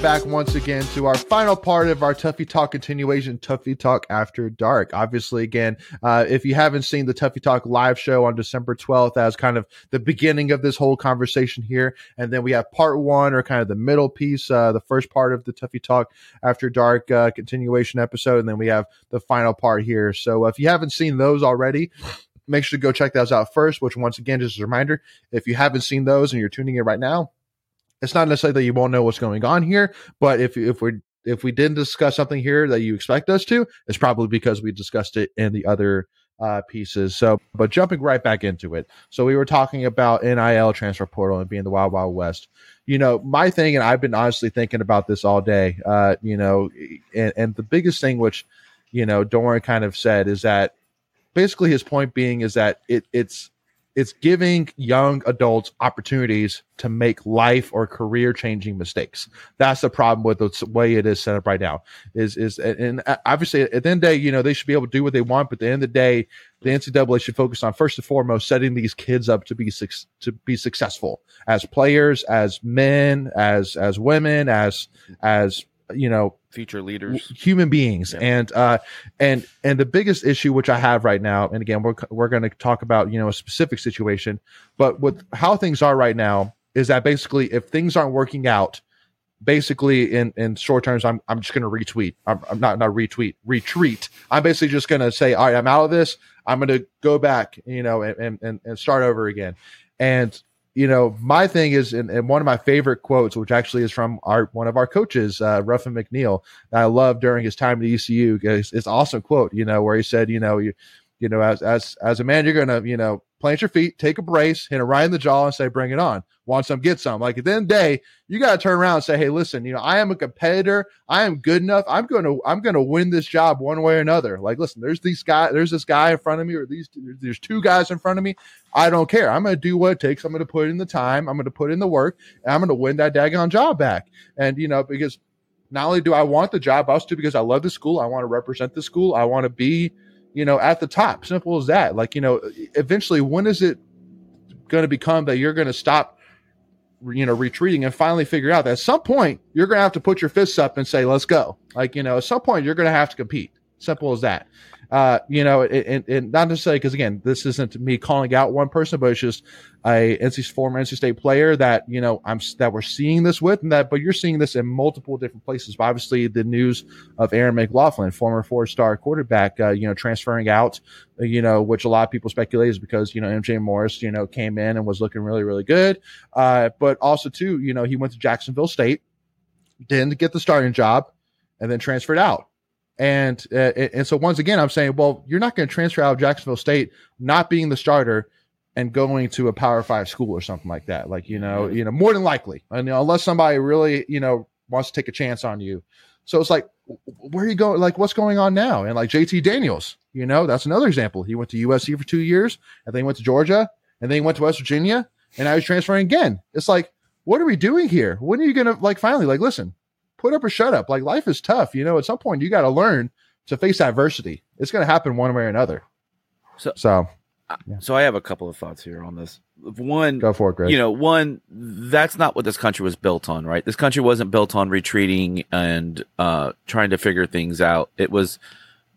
welcome back once again to our final part of our Tuffy Talk continuation, Tuffy Talk After Dark. Obviously, again, uh, if you haven't seen the Tuffy Talk live show on December 12th as kind of the beginning of this whole conversation here, and then we have part one or kind of the middle piece, uh, the first part of the Tuffy Talk After Dark uh, continuation episode, and then we have the final part here. So if you haven't seen those already, make sure to go check those out first, which once again, just a reminder, if you haven't seen those and you're tuning in right now, it's not necessarily that you won't know what's going on here, but if if we if we didn't discuss something here that you expect us to, it's probably because we discussed it in the other uh, pieces. So, but jumping right back into it. So we were talking about NIL transfer portal and being the wild wild west. You know, my thing, and I've been honestly thinking about this all day. Uh, you know, and, and the biggest thing, which you know, Doeren kind of said, is that basically his point being is that it it's it's giving young adults opportunities to make life or career changing mistakes. That's the problem with the way it is set up right now. Is is and obviously at the end of the day, you know, they should be able to do what they want, but at the end of the day, the NCAA should focus on first and foremost setting these kids up to be to be successful as players, as men, as as women, as as you know future leaders. human beings. Yeah. and uh and and the biggest issue which i have right now and again we're we're going to talk about you know a specific situation but with how things are right now is that basically if things aren't working out basically in in short terms i'm i'm just going to retweet. I'm, I'm not not retweet retreat. I'm basically just going to say all right i'm out of this. I'm going to go back you know and and and start over again. And you know, my thing is, and, and, one of my favorite quotes, which actually is from our one of our coaches, uh, Ruffin McNeill, that I love during his time at ECU. It's, it's awesome quote, you know, where he said, you know, you, you know, as as as a man, you're gonna, you know, plant your feet, take a brace, hit a right in the jaw, and say, "Bring it on." Want some, get some. Like at the end of the day, you got to turn around and say, "Hey, listen, you know, I am a competitor. I am good enough. I'm going to, I'm going to win this job one way or another." Like, listen, there's these guy, there's this guy in front of me, or these, there's two guys in front of me. I don't care. I'm going to do what it takes. I'm going to put in the time. I'm going to put in the work, and I'm going to win that daggone job back. And you know, because not only do I want the job, I also do because I love the school. I want to represent the school. I want to be you know, at the top. Simple as that. Like, you know, eventually, when is it going to become that you're going to stop, you know, retreating and finally figure out that at some point you're going to have to put your fists up and say, let's go. Like, you know, at some point you're going to have to compete. Simple as that. Uh, you know, and, and not necessarily because again, this isn't me calling out one person, but it's just a NC former NC State player that you know I'm that we're seeing this with, and that but you're seeing this in multiple different places. But obviously, the news of Aaron McLaughlin, former four-star quarterback, uh, you know, transferring out, uh, you know, which a lot of people speculate is because you know MJ Morris, you know, came in and was looking really really good, uh, but also too, you know, he went to Jacksonville State, didn't get the starting job, and then transferred out and uh, and so once again, I'm saying, well, you're not going to transfer out of Jacksonville State not being the starter and going to a Power Five school or something like that. Like you know, you know, more than likely, know, unless somebody really you know wants to take a chance on you. So it's like, where are you going? Like, what's going on now? And like JT Daniels, you know, that's another example. He went to USC for two years, and then he went to Georgia, and then he went to West Virginia, and now he's transferring again. It's like, what are we doing here? When are you going to like finally like listen? Put up or shut up. Like life is tough. You know, at some point you got to learn to face adversity. It's going to happen one way or another. So, so, yeah. so I have a couple of thoughts here on this. One, go for it, Greg. You know, one, that's not what this country was built on, right? This country wasn't built on retreating and uh, trying to figure things out. It was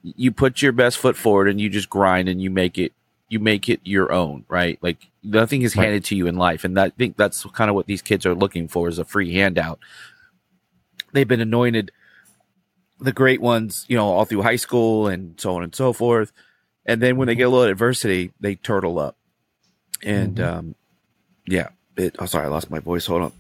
you put your best foot forward and you just grind and you make it you make it your own, right? Like nothing is handed right. to you in life, and that, I think that's kind of what these kids are looking for is a free handout they've been anointed the great ones, you know, all through high school and so on and so forth. And then when they get a little adversity, they turtle up. And mm-hmm. um, yeah, it, oh, sorry, I lost my voice. Hold on.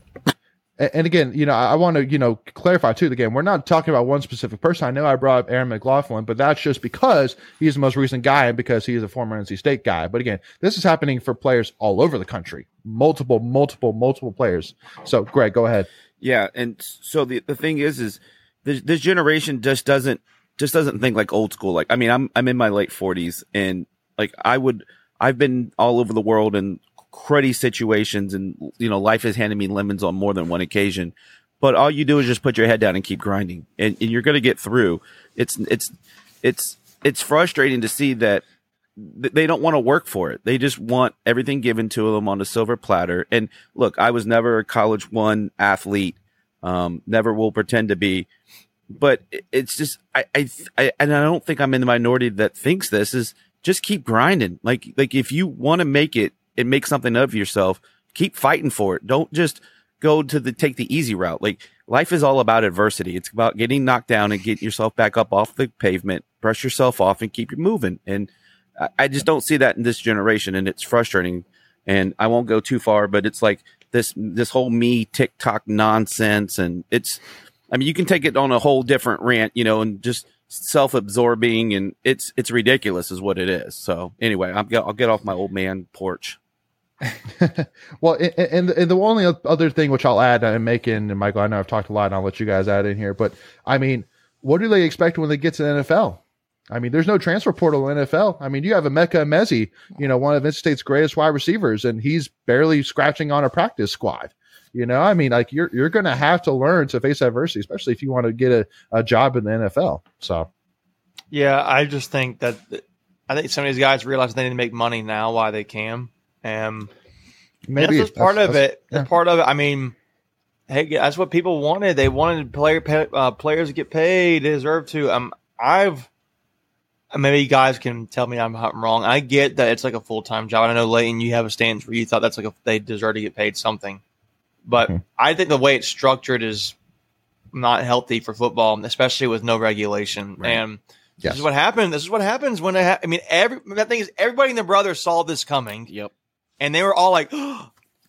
And again, you know, I want to, you know, clarify too. Again, we're not talking about one specific person. I know I brought up Aaron McLaughlin, but that's just because he's the most recent guy and because he is a former NC State guy. But again, this is happening for players all over the country, multiple, multiple, multiple players. So, Greg, go ahead. Yeah, and so the the thing is, is this, this generation just doesn't just doesn't think like old school. Like, I mean, I'm I'm in my late forties, and like I would, I've been all over the world in cruddy situations, and you know, life has handed me lemons on more than one occasion. But all you do is just put your head down and keep grinding, and, and you're going to get through. It's it's it's it's frustrating to see that they don't want to work for it. They just want everything given to them on a silver platter. And look, I was never a college one athlete. Um, never will pretend to be. But it's just I, I, I and I don't think I'm in the minority that thinks this is just keep grinding. Like like if you want to make it and make something of yourself, keep fighting for it. Don't just go to the take the easy route. Like life is all about adversity. It's about getting knocked down and getting yourself back up off the pavement, brush yourself off, and keep you moving. And I, just don't see that in this generation, and it's frustrating. And I won't go too far, but it's like this this whole me TikTok nonsense, and it's. I mean, you can take it on a whole different rant, you know, and just self-absorbing, and it's it's ridiculous, is what it is. So anyway, get I'll get off my old man porch. well, and, and the only other thing which I'll add and make in, and Michael, I know I've talked a lot, and I'll let you guys add in here, but I mean, what do they expect when they get to the NFL? I mean, there's no transfer portal in NFL. I mean, you have Emeka Emezie, you know, one of NC State's greatest wide receivers, and he's barely scratching on a practice squad. You know, I mean, like you're you're going to have to learn to face adversity, especially if you want to get a, a job in the NFL. So, yeah, I just think that I think some of these guys realize they need to make money now while they can. And maybe that's part that's, of that's, it. Yeah. Part of it. I mean, hey, that's what people wanted. They wanted player uh, players to get paid. They deserve to. Um, I've maybe you guys can tell me I'm, I'm wrong. I get that it's like a full time job. I know Leighton, you have a stance where you thought that's like a, they deserve to get paid something, but mm-hmm. I think the way it's structured is not healthy for football, especially with no regulation. Right. And yes. this is what happened. This is what happens when it ha- I mean, every that thing is everybody and their brother saw this coming. Yep, and they were all like.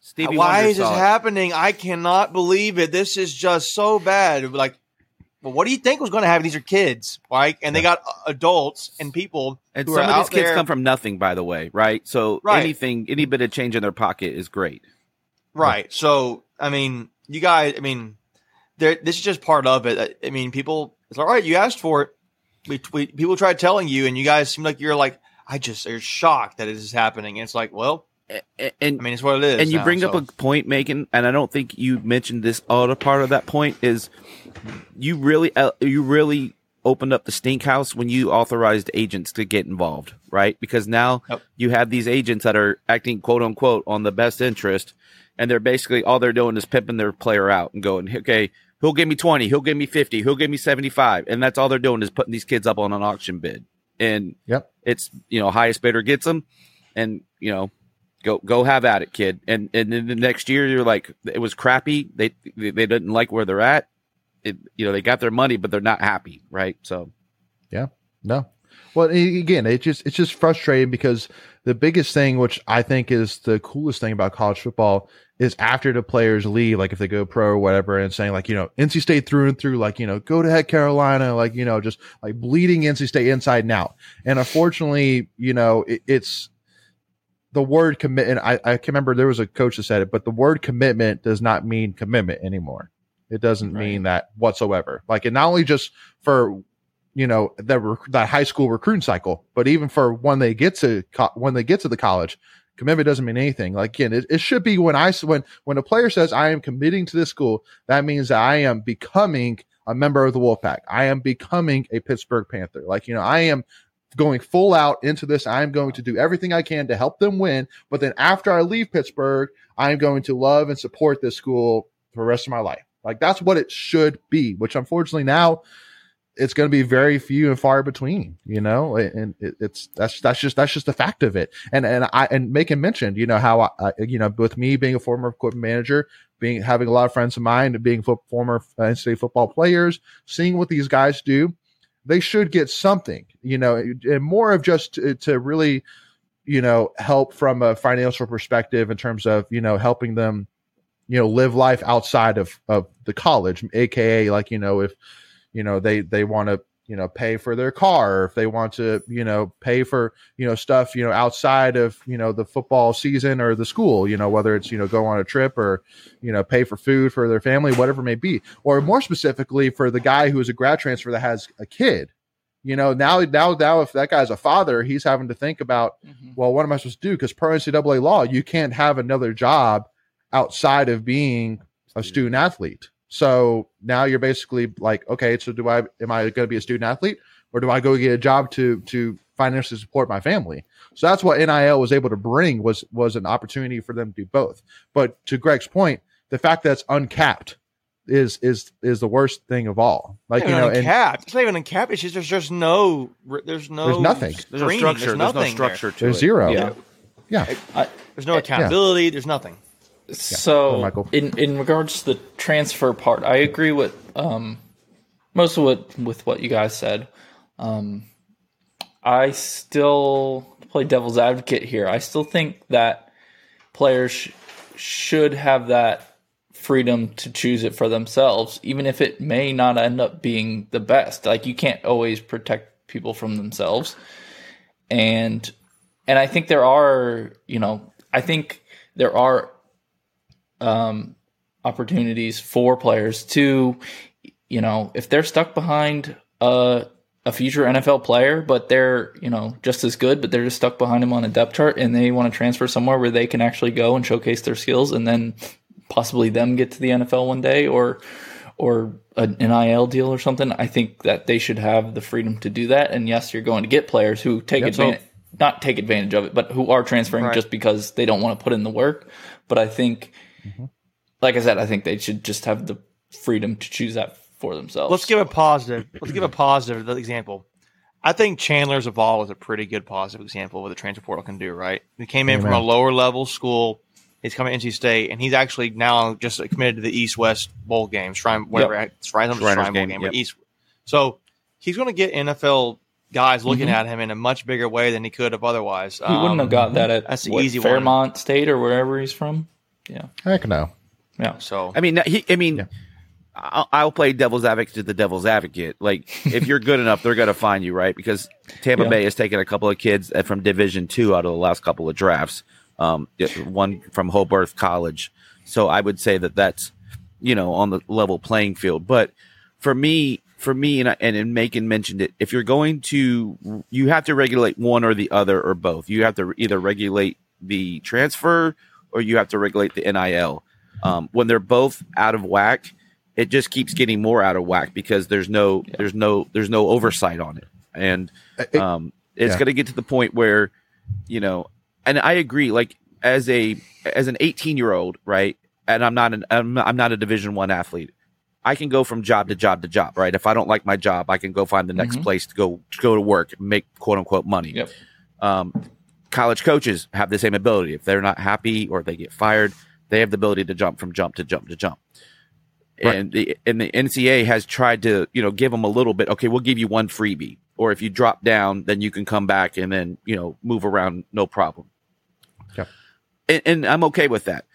Stevie Why Wonder is this happening? I cannot believe it. This is just so bad. Like well, what do you think was going to happen? These are kids, right? And they got adults and people. And some of these kids there. come from nothing, by the way, right? So right. anything, any bit of change in their pocket is great. Right. So, I mean, you guys, I mean, this is just part of it. I mean, people, it's all right. You asked for it. We, we, people tried telling you, and you guys seem like you're like, I just, are shocked that it is happening. And it's like, well, and I mean, it's what it is. And you now, bring so. up a point, Macon, and I don't think you mentioned this other part of that point is you really, uh, you really opened up the stink house when you authorized agents to get involved, right? Because now yep. you have these agents that are acting quote unquote on the best interest, and they're basically all they're doing is pimping their player out and going, okay, he'll give me 20, he'll give me 50, he'll give me 75. And that's all they're doing is putting these kids up on an auction bid. And yep. it's, you know, highest bidder gets them. And, you know, Go go have at it, kid. And and then the next year you're like it was crappy. They they, didn't like where they're at. It, you know they got their money, but they're not happy, right? So, yeah, no. Well, again, it just it's just frustrating because the biggest thing, which I think is the coolest thing about college football, is after the players leave, like if they go pro or whatever, and saying like you know NC State through and through, like you know go to heck Carolina, like you know just like bleeding NC State inside and out. And unfortunately, you know it, it's the word commitment, I, I can remember there was a coach that said it, but the word commitment does not mean commitment anymore. It doesn't right. mean that whatsoever. Like, and not only just for, you know, that, that high school recruiting cycle, but even for when they get to, co- when they get to the college, commitment doesn't mean anything. Like, again, it, it should be when I, when, when a player says, I am committing to this school, that means that I am becoming a member of the Wolfpack. I am becoming a Pittsburgh Panther. Like, you know, I am going full out into this. I'm going to do everything I can to help them win. But then after I leave Pittsburgh, I'm going to love and support this school for the rest of my life. Like that's what it should be, which unfortunately now it's going to be very few and far between, you know, and it, it's, that's, that's just, that's just the fact of it. And, and I, and Macon mentioned, you know, how I, you know, with me being a former equipment manager, being, having a lot of friends of mine, being fo- former uh, NCAA football players, seeing what these guys do, they should get something, you know, and more of just to, to really, you know, help from a financial perspective in terms of, you know, helping them, you know, live life outside of, of the college, AKA like, you know, if, you know, they, they want to you know pay for their car or if they want to you know pay for you know stuff you know outside of you know the football season or the school you know whether it's you know go on a trip or you know pay for food for their family whatever it may be. Or more specifically for the guy who is a grad transfer that has a kid you know now now now if that guy's a father he's having to think about mm-hmm. well what am i supposed to do? Because per ncaa law you can't have another job outside of being a student athlete so now you're basically like, okay, so do I am I going to be a student athlete or do I go get a job to to financially support my family? So that's what NIL was able to bring was was an opportunity for them to do both. But to Greg's point, the fact that it's uncapped, is is is the worst thing of all. Like you know, and cap. It's not even uncapped. cap. It's just there's just no there's no there's nothing. There's no structure. There's, nothing there's no structure there. to there's it. zero. Yeah, yeah. I, there's no accountability. Yeah. There's nothing. So yeah. in in regards to the transfer part, I agree with um, most of what with what you guys said. Um, I still play devil's advocate here. I still think that players sh- should have that freedom to choose it for themselves, even if it may not end up being the best. Like you can't always protect people from themselves, and and I think there are, you know, I think there are um, opportunities for players to, you know, if they're stuck behind a a future NFL player, but they're, you know, just as good, but they're just stuck behind him on a depth chart and they want to transfer somewhere where they can actually go and showcase their skills and then possibly them get to the NFL one day or or an NIL deal or something. I think that they should have the freedom to do that. And yes, you're going to get players who take yep, advantage, so. not take advantage of it, but who are transferring right. just because they don't want to put in the work. But I think, mm-hmm. like I said, I think they should just have the freedom to choose that for themselves. Let's give a positive. Let's give a positive example. I think Chandler Zavala is a pretty good positive example of what the transfer portal can do. Right, he came in Amen. from a lower level school. He's coming to NC State, and he's actually now just committed to the East West Bowl game, Shrine, whatever, yep. Shrine, Shrine Bowl game, game yep. East. So he's going to get NFL guys looking mm-hmm. at him in a much bigger way than he could have otherwise. He um, wouldn't have got that at that's the what, easy Fairmont one. State or wherever he's from. Yeah, heck no. Yeah. So I mean, he, I mean. Yeah. I'll, I'll, play devil's advocate to the devil's advocate. Like, if you're good enough, they're going to find you, right? Because Tampa yeah. Bay has taken a couple of kids from Division Two out of the last couple of drafts. Um, one from Hobart College. So I would say that that's you know on the level playing field. But for me, for me, and and, and Macon mentioned it. If you're going to, you have to regulate one or the other or both. You have to either regulate the transfer or you have to regulate the NIL. Um, when they're both out of whack it just keeps getting more out of whack because there's no yeah. there's no there's no oversight on it and um, it's yeah. going to get to the point where you know and i agree like as a as an 18 year old right and i'm not an i'm, I'm not a division one athlete i can go from job to job to job right if i don't like my job i can go find the next mm-hmm. place to go to go to work make quote unquote money yep. um, college coaches have the same ability if they're not happy or they get fired they have the ability to jump from jump to jump to jump Right. And the and the NCA has tried to you know give them a little bit. Okay, we'll give you one freebie, or if you drop down, then you can come back and then you know move around, no problem. Yeah. And, and I'm okay with that.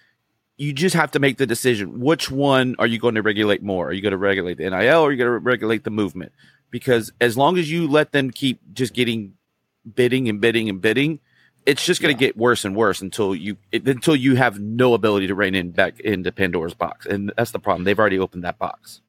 You just have to make the decision. Which one are you going to regulate more? Are you going to regulate the NIL or are you going to regulate the movement? Because as long as you let them keep just getting bidding and bidding and bidding, it's just going to yeah. get worse and worse until you it, until you have no ability to rein in back into Pandora's box, and that's the problem. They've already opened that box.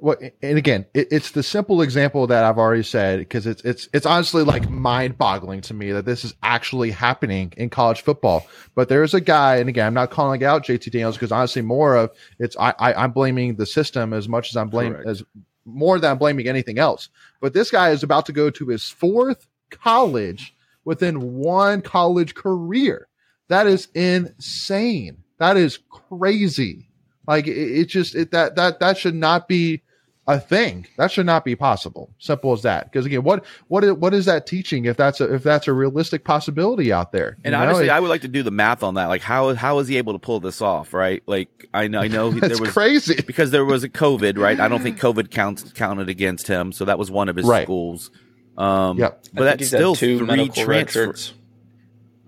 Well, and again, it, it's the simple example that I've already said because it's it's it's honestly like mind boggling to me that this is actually happening in college football. But there's a guy, and again, I'm not calling out JT Daniels because honestly, more of it's I, I am blaming the system as much as I'm blaming as more than I'm blaming anything else. But this guy is about to go to his fourth college within one college career. That is insane. That is crazy. Like it, it just it, that that that should not be a thing. That should not be possible. Simple as that. Because again, what what is what is that teaching if that's a if that's a realistic possibility out there? And you honestly, I would like to do the math on that. Like how how is he able to pull this off? Right? Like I know I know he, there was crazy because there was a COVID. Right? I don't think COVID counts counted against him, so that was one of his right. schools. Um, yep. But that's still three transfers.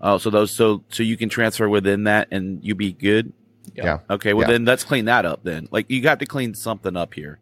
Oh, so those so so you can transfer within that and you be good. Yeah. Okay. Well, yeah. then let's clean that up. Then, like, you got to clean something up here.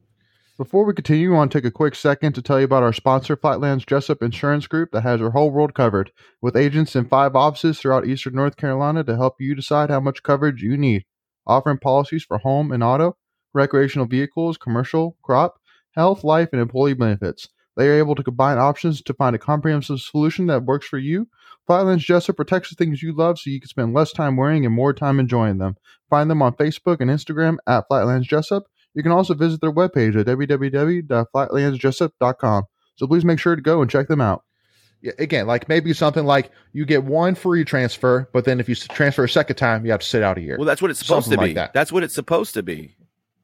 Before we continue, I want to take a quick second to tell you about our sponsor, Flatlands Jessup Insurance Group, that has your whole world covered, with agents in five offices throughout Eastern North Carolina to help you decide how much coverage you need. Offering policies for home and auto, recreational vehicles, commercial, crop, health, life, and employee benefits. They are able to combine options to find a comprehensive solution that works for you. Flatlands Jessup protects the things you love so you can spend less time wearing and more time enjoying them. Find them on Facebook and Instagram at Flatlands Jessup. You can also visit their webpage at www.flatlandsjessup.com. So please make sure to go and check them out. Yeah, again, like maybe something like you get one free transfer, but then if you transfer a second time, you have to sit out a year. Well, that's what it's supposed something to be. Like that. That's what it's supposed to be.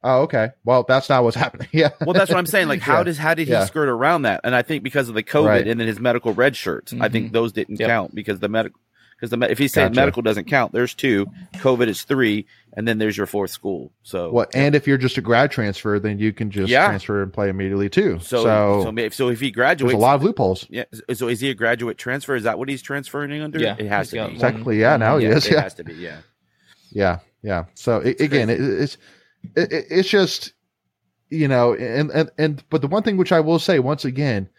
Oh, okay. Well, that's not what's happening. Yeah. Well, that's what I'm saying. Like, how yeah. does how did he yeah. skirt around that? And I think because of the COVID right. and then his medical red shirts, mm-hmm. I think mm-hmm. those didn't yep. count because the medical because the if he's saying gotcha. medical doesn't count, there's two, COVID is three, and then there's your fourth school. So what? Yeah. And if you're just a grad transfer, then you can just yeah. transfer and play immediately too. So so so, so if he graduates, there's a lot of loopholes. Yeah. So is he a graduate transfer? Is that what he's transferring under? Yeah, it has to be. Technically, yeah. Now he is. It yeah. has to be. Yeah. Yeah. Yeah. So it, again, it, it's it, it's just you know, and and and but the one thing which I will say once again,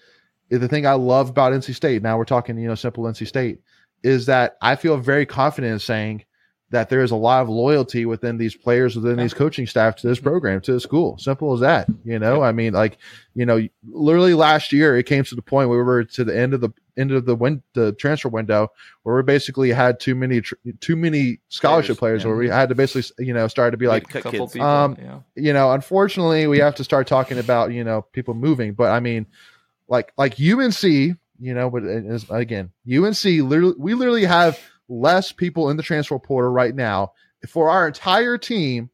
is the thing I love about NC State. Now we're talking, you know, simple NC State is that I feel very confident in saying that there is a lot of loyalty within these players, within these coaching staff to this mm-hmm. program, to the school. Simple as that. You know, I mean, like, you know, literally last year it came to the point where we were to the end of the end of the win the transfer window where we basically had too many too many scholarship players, players yeah. where we had to basically you know start to be like people, um yeah. you know unfortunately we have to start talking about you know people moving but i mean like like unc you know, but again, UNC literally, we literally have less people in the transfer portal right now for our entire team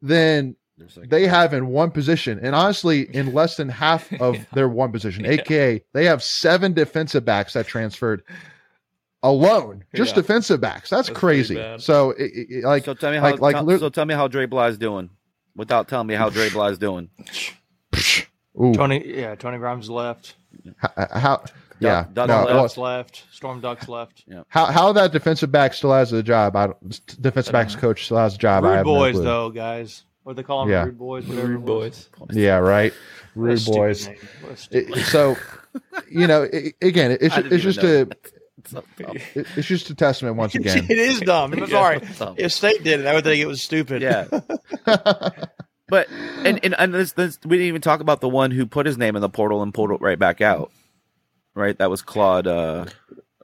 than like they have in one position. And honestly, in less than half of yeah. their one position, yeah. aka they have seven defensive backs that transferred alone, just yeah. defensive backs. That's, That's crazy. So, it, it, like, so tell me how, like, like, so tell me how Dre Bly's doing without telling me how Dre Bly's doing. Ooh. Tony, yeah, Tony Grimes left. How, how yeah, Duck, no, Ducks well, left. Storm Ducks left. Yeah. How how that defensive back still has a job? I don't, defensive backs coach still has a job. Rude boys no though, guys. What they call them? Yeah. Rude boys. Rude boys. Yeah, right. Rude boys. It, so, you know, it, again, it's it's just a. It's just a testament once again. it is dumb. I'm sorry. If State did it, I would think it was stupid. Yeah. But and and, and this, this, we didn't even talk about the one who put his name in the portal and pulled it right back out. Right, that was Claude. Uh,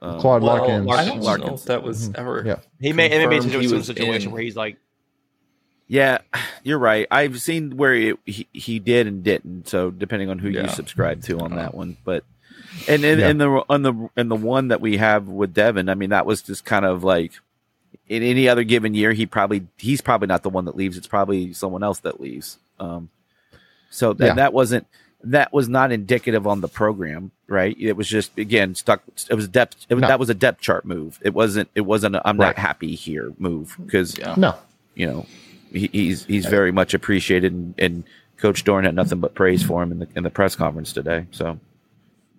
uh, Claude well, Larkins. Larkins. I don't Larkins. know if that was mm-hmm. ever. Yeah, he made it made into a situation in. where he's like, "Yeah, you're right." I've seen where he he, he did and didn't. So depending on who yeah. you subscribe to on that one, but and in, yeah. in the on the and the one that we have with Devin, I mean, that was just kind of like in any other given year, he probably he's probably not the one that leaves. It's probably someone else that leaves. Um, so th- yeah. that wasn't that was not indicative on the program, right? It was just again stuck. It was depth. It was, no. That was a depth chart move. It wasn't. It wasn't. i am right. not happy here move because yeah. no, you know, he, he's he's very much appreciated and, and Coach Doeren had nothing but praise for him in the in the press conference today. So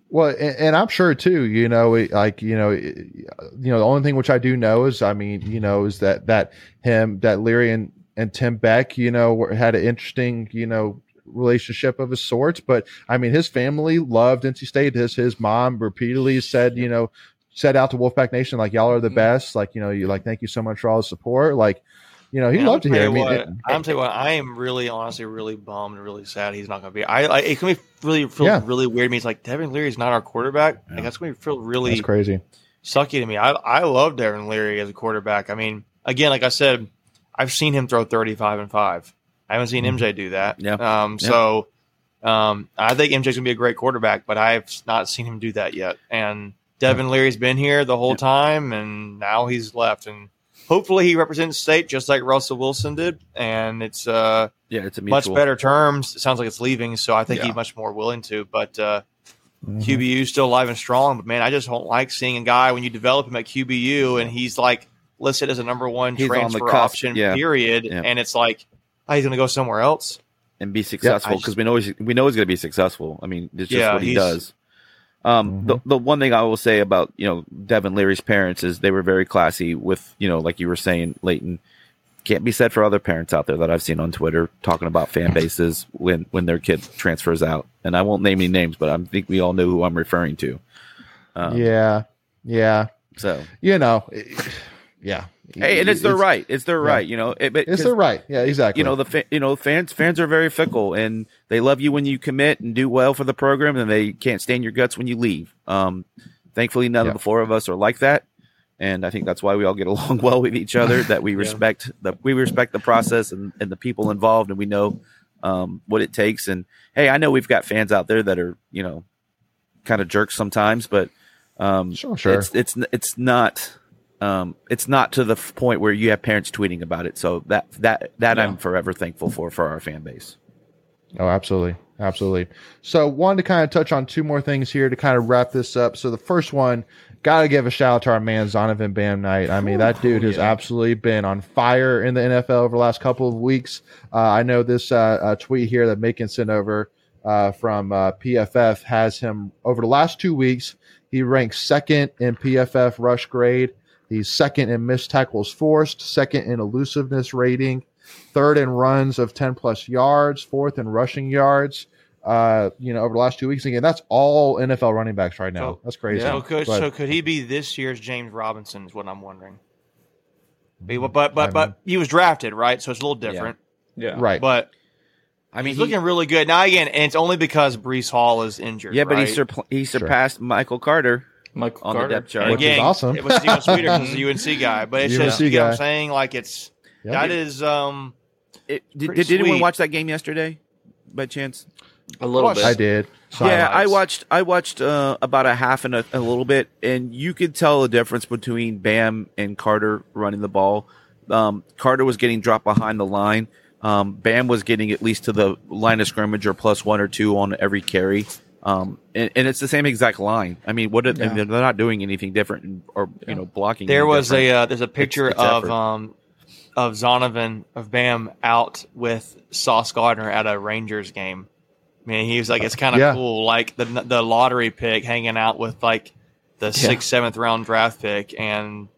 well, and, and, I'm sure too. You know, like you know, you know, the only thing which I do know is, I mean, you know, is that that him, that Leary and and Tim Beck, you know, had an interesting, you know, relationship of a sort. But I mean, his family loved NC State. His his mom repeatedly said, you know, said out to Wolfpack Nation like, y'all are the mm-hmm. best. Like, you know, you like, thank you so much for all the support. Like, you know, he'd love to hear. I mean, what, I'm telling you what, I am really, honestly, really bummed and really sad he's not going to be. I, I it can be really feel yeah. really weird to me. It's like Devin Leary is not our quarterback. Yeah. Like that's going to feel really that's crazy, sucky to me. I I love Devin Leary as a quarterback. I mean, again, like I said, I've seen him throw 35 and five. I haven't seen mm-hmm. MJ do that. Yeah. Um. Yeah. So, um, I think MJ's going to be a great quarterback, but I've not seen him do that yet. And Devin Leary's been here the whole time, and now he's left and hopefully he represents state just like Russell Wilson did, and it's uh yeah, it's a much better terms. It sounds like it's leaving, so I think yeah. he's much more willing to. But uh, mm-hmm. QBU still alive and strong. But man, I just don't like seeing a guy when you develop him at QBU and he's like listed as a number one he's transfer on option. Yeah. Period, yeah. and it's like oh, he's going to go somewhere else and be successful because we know he's, we know he's going to be successful. I mean, it's just what he does. Um, mm-hmm. the, the one thing I will say about, you know, Devin Leary's parents is they were very classy with, you know, like you were saying, Leighton, can't be said for other parents out there that I've seen on Twitter talking about fan bases when, when their kid transfers out. And I won't name any names, but I think we all know who I'm referring to. Um, yeah. Yeah. So, you know, yeah. Hey, and it's their it's, right. It's their yeah. right. You know, it, it's their right. Yeah, exactly. You know, the fa- you know fans fans are very fickle, and they love you when you commit and do well for the program, and they can't stand your guts when you leave. Um, thankfully, none yeah. of the four of us are like that, and I think that's why we all get along well with each other. That we respect yeah. the we respect the process and, and the people involved, and we know um, what it takes. And hey, I know we've got fans out there that are you know kind of jerks sometimes, but um, sure, sure. It's, it's it's not um, it's not to the point where you have parents tweeting about it. So that that that I'm forever thankful for for our fan base. Oh, absolutely, absolutely. So, wanted to kind of touch on two more things here to kind of wrap this up. So, the first one, got to give a shout out to our man Zonovan Bam Knight. I mean, that dude has yeah. absolutely been on fire in the NFL over the last couple of weeks. Uh, I know this uh, uh, tweet here that Macon sent over uh, from uh, PFF has him over the last two weeks. He ranks second in PFF rush grade. He's second in missed tackles forced, second in elusiveness rating, third in runs of 10 plus yards, fourth in rushing yards. Uh, you know, over the last two weeks again, that's all NFL running backs right now. So, that's crazy. So could but, so could he be this year's James Robinson? Is what I'm wondering. But but but, but he was drafted right, so it's a little different. Yeah, yeah. right. But I mean, he's he, looking really good now. Again, and it's only because Breece Hall is injured. Yeah, but right? he sur- he surpassed sure. Michael Carter. Michael on Carter. the depth chart, and again, which is awesome. It was even sweeter because the UNC guy. But it's UNC just you know what I'm saying. Like it's yep. that is um it, did, did anyone watch that game yesterday, by chance? A little bit. I did. Yeah, I watched. I watched uh, about a half and a, a, little bit, and you could tell the difference between Bam and Carter running the ball. Um, Carter was getting dropped behind the line. Um, Bam was getting at least to the line of scrimmage or plus one or two on every carry. Um, and, and, it's the same exact line. I mean, what are, yeah. they're not doing anything different or you know blocking. There was different. a uh, there's a picture it's, it's of um, of Zonovan of Bam out with Sauce Gardner at a Rangers game. I mean, he was like, it's kind of yeah. cool, like the the lottery pick hanging out with like the yeah. sixth, seventh round draft pick, and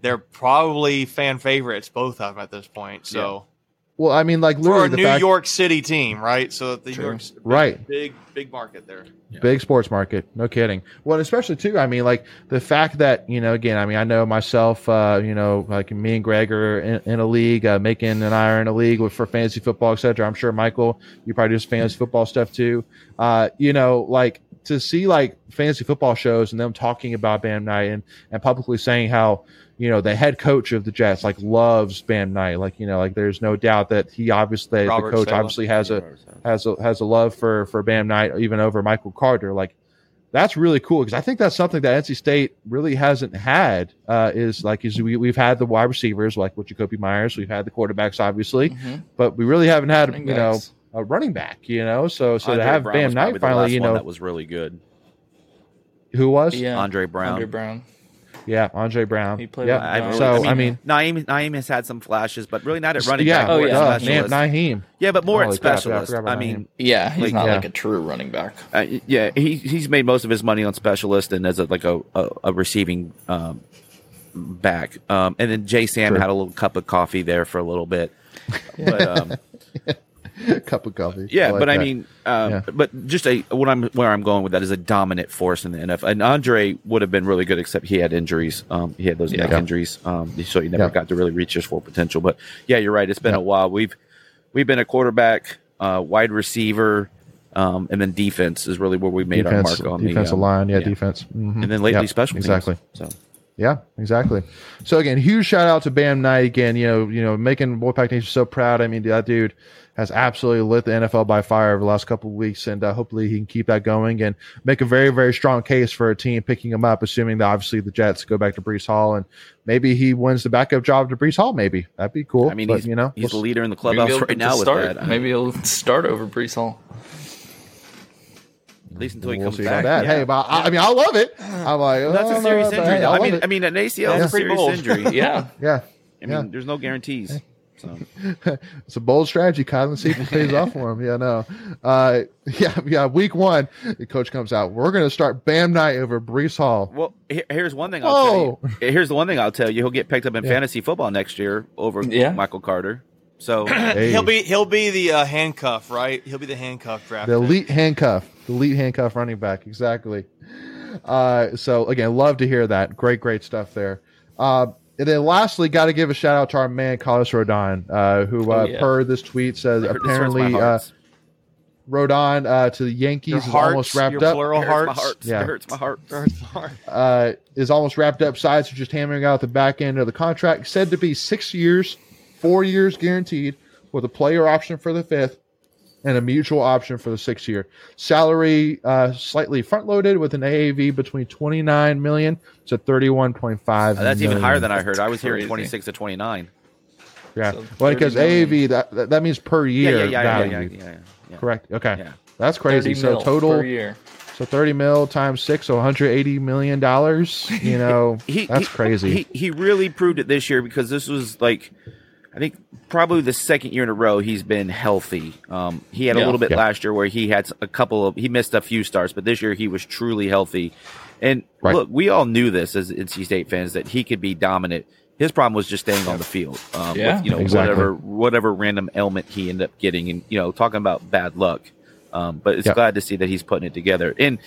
they're probably fan favorites, both of them at this point. So well, I mean, like literally for a New fact- York City team, right? So the New York's big, right, big big market there, yeah. big sports market. No kidding. Well, especially too. I mean, like the fact that you know, again, I mean, I know myself. Uh, you know, like me and Greg are in, in a league. Uh, Macon and I are in a league with, for fantasy football, etc. I'm sure Michael, you probably do fantasy football stuff too. Uh, you know, like to see like fantasy football shows and them talking about Bam Knight and and publicly saying how you know, the head coach of the Jets like loves Bam Knight. Like, you know, like there's no doubt that he obviously Robert the coach Saleh. obviously has a has a has a love for for Bam Knight even over Michael Carter. Like that's really cool because I think that's something that NC State really hasn't had. Uh, is like is we we've had the wide receivers like with Jakobi Meyers, we've had the quarterbacks obviously, mm-hmm. but we really haven't had running you backs. Know a running back. You know, so so Andre to have Brown Bam Knight finally, you know, that was really good. Who was? Yeah, Andre Brown. Andre Brown. Yeah, Andre Brown. He played. Yeah. I so I mean, I mean, Nyheim Nyheim has had some flashes, but really not at running yeah, back. Oh yeah, uh, Nyheim. Yeah, but more Holy at specialist. Crap, I, I, mean, yeah, he's like, not yeah. like a true running back. Uh, yeah, he he's made most of his money on specialist and as a, like a a, a receiving um, back. Um, and then Jay Sam had a little cup of coffee there for a little bit. But um, cup of coffee. Yeah, like but that. I mean, um, yeah. but just a what I'm where I'm going with that is a dominant force in the NFL. And Andre would have been really good, except he had injuries. Um, he had those yeah. neck injuries, um, so he never yeah. got to really reach his full potential. But yeah, you're right. It's been a while. We've we've been a quarterback, uh, wide receiver. Um, and then defense is really where we made defense, our mark on defensive the um, line, yeah, defense, mm-hmm. and then lately yep, special teams. Exactly. So yeah, exactly. So again, huge shout out to Bam Knight again. You know, you know, making Wolfpack Nation so proud. I mean, that dude has absolutely lit the NFL by fire over the last couple of weeks, and uh, hopefully he can keep that going and make a very, very strong case for a team picking him up. Assuming that obviously the Jets go back to Breece Hall and maybe he wins the backup job to Breece Hall. Maybe that'd be cool. I mean, but, he's, you know, he's the leader in the clubhouse right now. Start. With that. Maybe he'll start over Breece Hall. At least until he we'll comes back. That. Yeah. Hey, but I, I, mean, I love it. I'm like, oh, that's a serious injury. Hey, I, I mean, it. I mean, an ACL yeah. is a serious injury. yeah, yeah. I mean, there's no guarantees. Hey. So it's a bold strategy, Kylan. See if it pays off for him. Yeah, no. Uh, yeah, yeah. Week one, the coach comes out. We're going to start Bam Knight over Breece Hall. Well, here's one thing I'll Whoa. tell you. Here's the one thing I'll tell you. He'll get picked up in yeah. fantasy football next year over yeah. Michael Carter. So hey. he'll be he'll be the uh, handcuff, right? He'll be the handcuff draft. The elite handcuff, the elite handcuff running back, exactly. Uh, so again, love to hear that. Great, great stuff there. Uh, and then lastly, got to give a shout out to our man Carlos Rodon, uh, who uh, oh, yeah. per this tweet says apparently uh, Rodon uh, to the Yankees is almost wrapped up. Plural hearts. hearts. Yeah, it hurts my heart. Hurts my heart. Uh, is almost wrapped up. Sides are just hammering out the back end of the contract. Said to be six years, four years guaranteed, with a player option for the fifth. And a mutual option for the six year. Salary uh, slightly front loaded with an AAV between 29 million to 31.5. Uh, that's even higher than I heard. I was hearing 26 to 29. Yeah, so well, because AAV that that means per year yeah, yeah, yeah, yeah, yeah, Correct. Okay, that's crazy. So total per year. So 30 mil times six, so 180 million dollars. You know, he, that's he, crazy. He, he really proved it this year because this was like, I think probably the second year in a row he's been healthy. Um, he had a little bit yeah. last year where he had a couple of he missed a few starts, but this year he was truly healthy. And right. look, we all knew this as NC State fans that he could be dominant. His problem was just staying on the field. Um, yeah, with, you know, exactly. whatever whatever random ailment he ended up getting, and you know, talking about bad luck. Um, but it's yep. glad to see that he's putting it together. And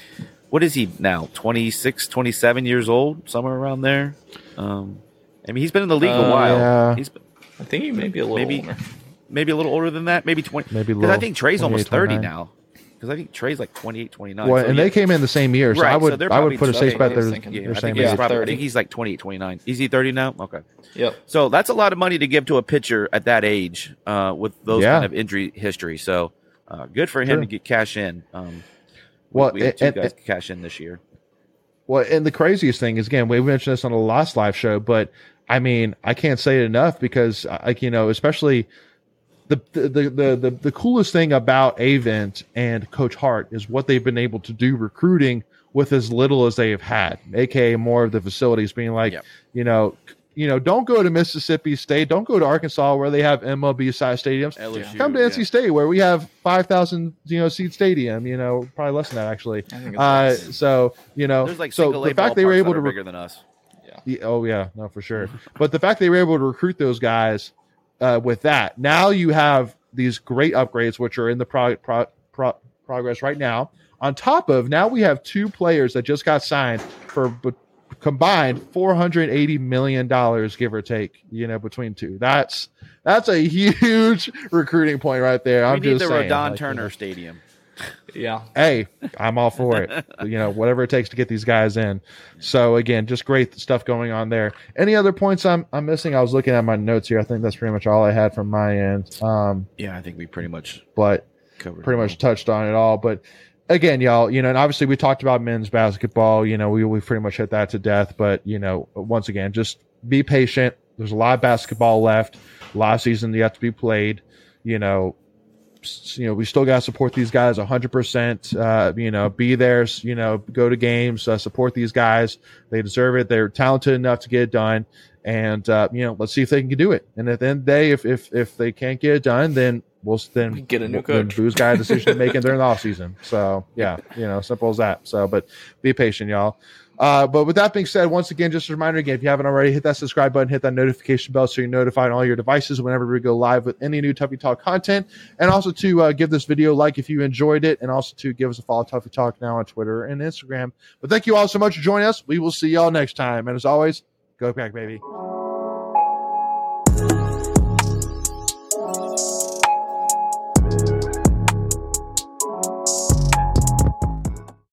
what is he now? 26, 27 years old, somewhere around there. Um, I mean, he's been in the league uh, a while. Yeah. He's been, I think he may be a little maybe, older. Maybe a little older than that. Maybe 20. Maybe Because I think Trea's almost 30 29. now. Because I think Trea's like 28, 29. Well, so and yeah. they came in the same year, so right, I would so I would put a safe bet they're, yeah, they're I, think he's probably, I think he's like 28, 29. Is he 30 now? Okay. Yep. So that's a lot of money to give to a pitcher at that age uh, with those yeah. kind of injury history. So uh, good for him sure. to get cash in. Um, well, we, we two and, guys and, cash in this year. Well, and the craziest thing is again, we mentioned this on the last live show, but I mean, I can't say it enough because, uh, like you know, especially the the the the, the coolest thing about Avent and Coach Hart is what they've been able to do recruiting with as little as they have had, aka more of the facilities being like, yep. you know, you know, don't go to Mississippi State, don't go to Arkansas where they have MLB size stadiums. LSU, Come to NC State where we have five thousand you know seat stadium. You know, probably less than that actually. Uh, so you know, like so the fact they were able to bigger than us. Yeah. Oh yeah, no for sure. but the fact they were able to recruit those guys uh, with that, now you have these great upgrades which are in the pro- pro- pro- progress right now. On top of now, we have two players that just got signed for combined 480 million dollars give or take you know between two that's that's a huge recruiting point right there we i'm need just the saying Rodon like, Turner you know, Stadium yeah hey i'm all for it you know whatever it takes to get these guys in so again just great stuff going on there any other points i'm i'm missing i was looking at my notes here i think that's pretty much all i had from my end um yeah i think we pretty much but covered pretty much touched on it all but again, y'all, you know, and obviously we talked about men's basketball. You know, we we pretty much hit that to death. But you know, once again, just be patient. There's a lot of basketball left. A lot of season yet to be played. You know, you know, we still got to support these guys 100%. Uh, you know, be there, you know, go to games, uh, support these guys. They deserve it. They're talented enough to get it done. And, uh, you know, let's see if they can do it. And at the end of the day, if, if, if they can't get it done, then we'll then get a new coach. Boo's got a decision to make in during the off season. So yeah, you know, simple as that. So, but be patient, y'all. Uh, but with that being said, once again, just a reminder again, if you haven't already, hit that subscribe button, hit that notification bell so you're notified on all your devices whenever we go live with any new Tuffy Talk content. And also to uh, give this video a like if you enjoyed it, and also to give us a follow Tuffy Talk now on Twitter and Instagram. But thank you all so much for joining us. We will see y'all next time. And as always, go back, baby.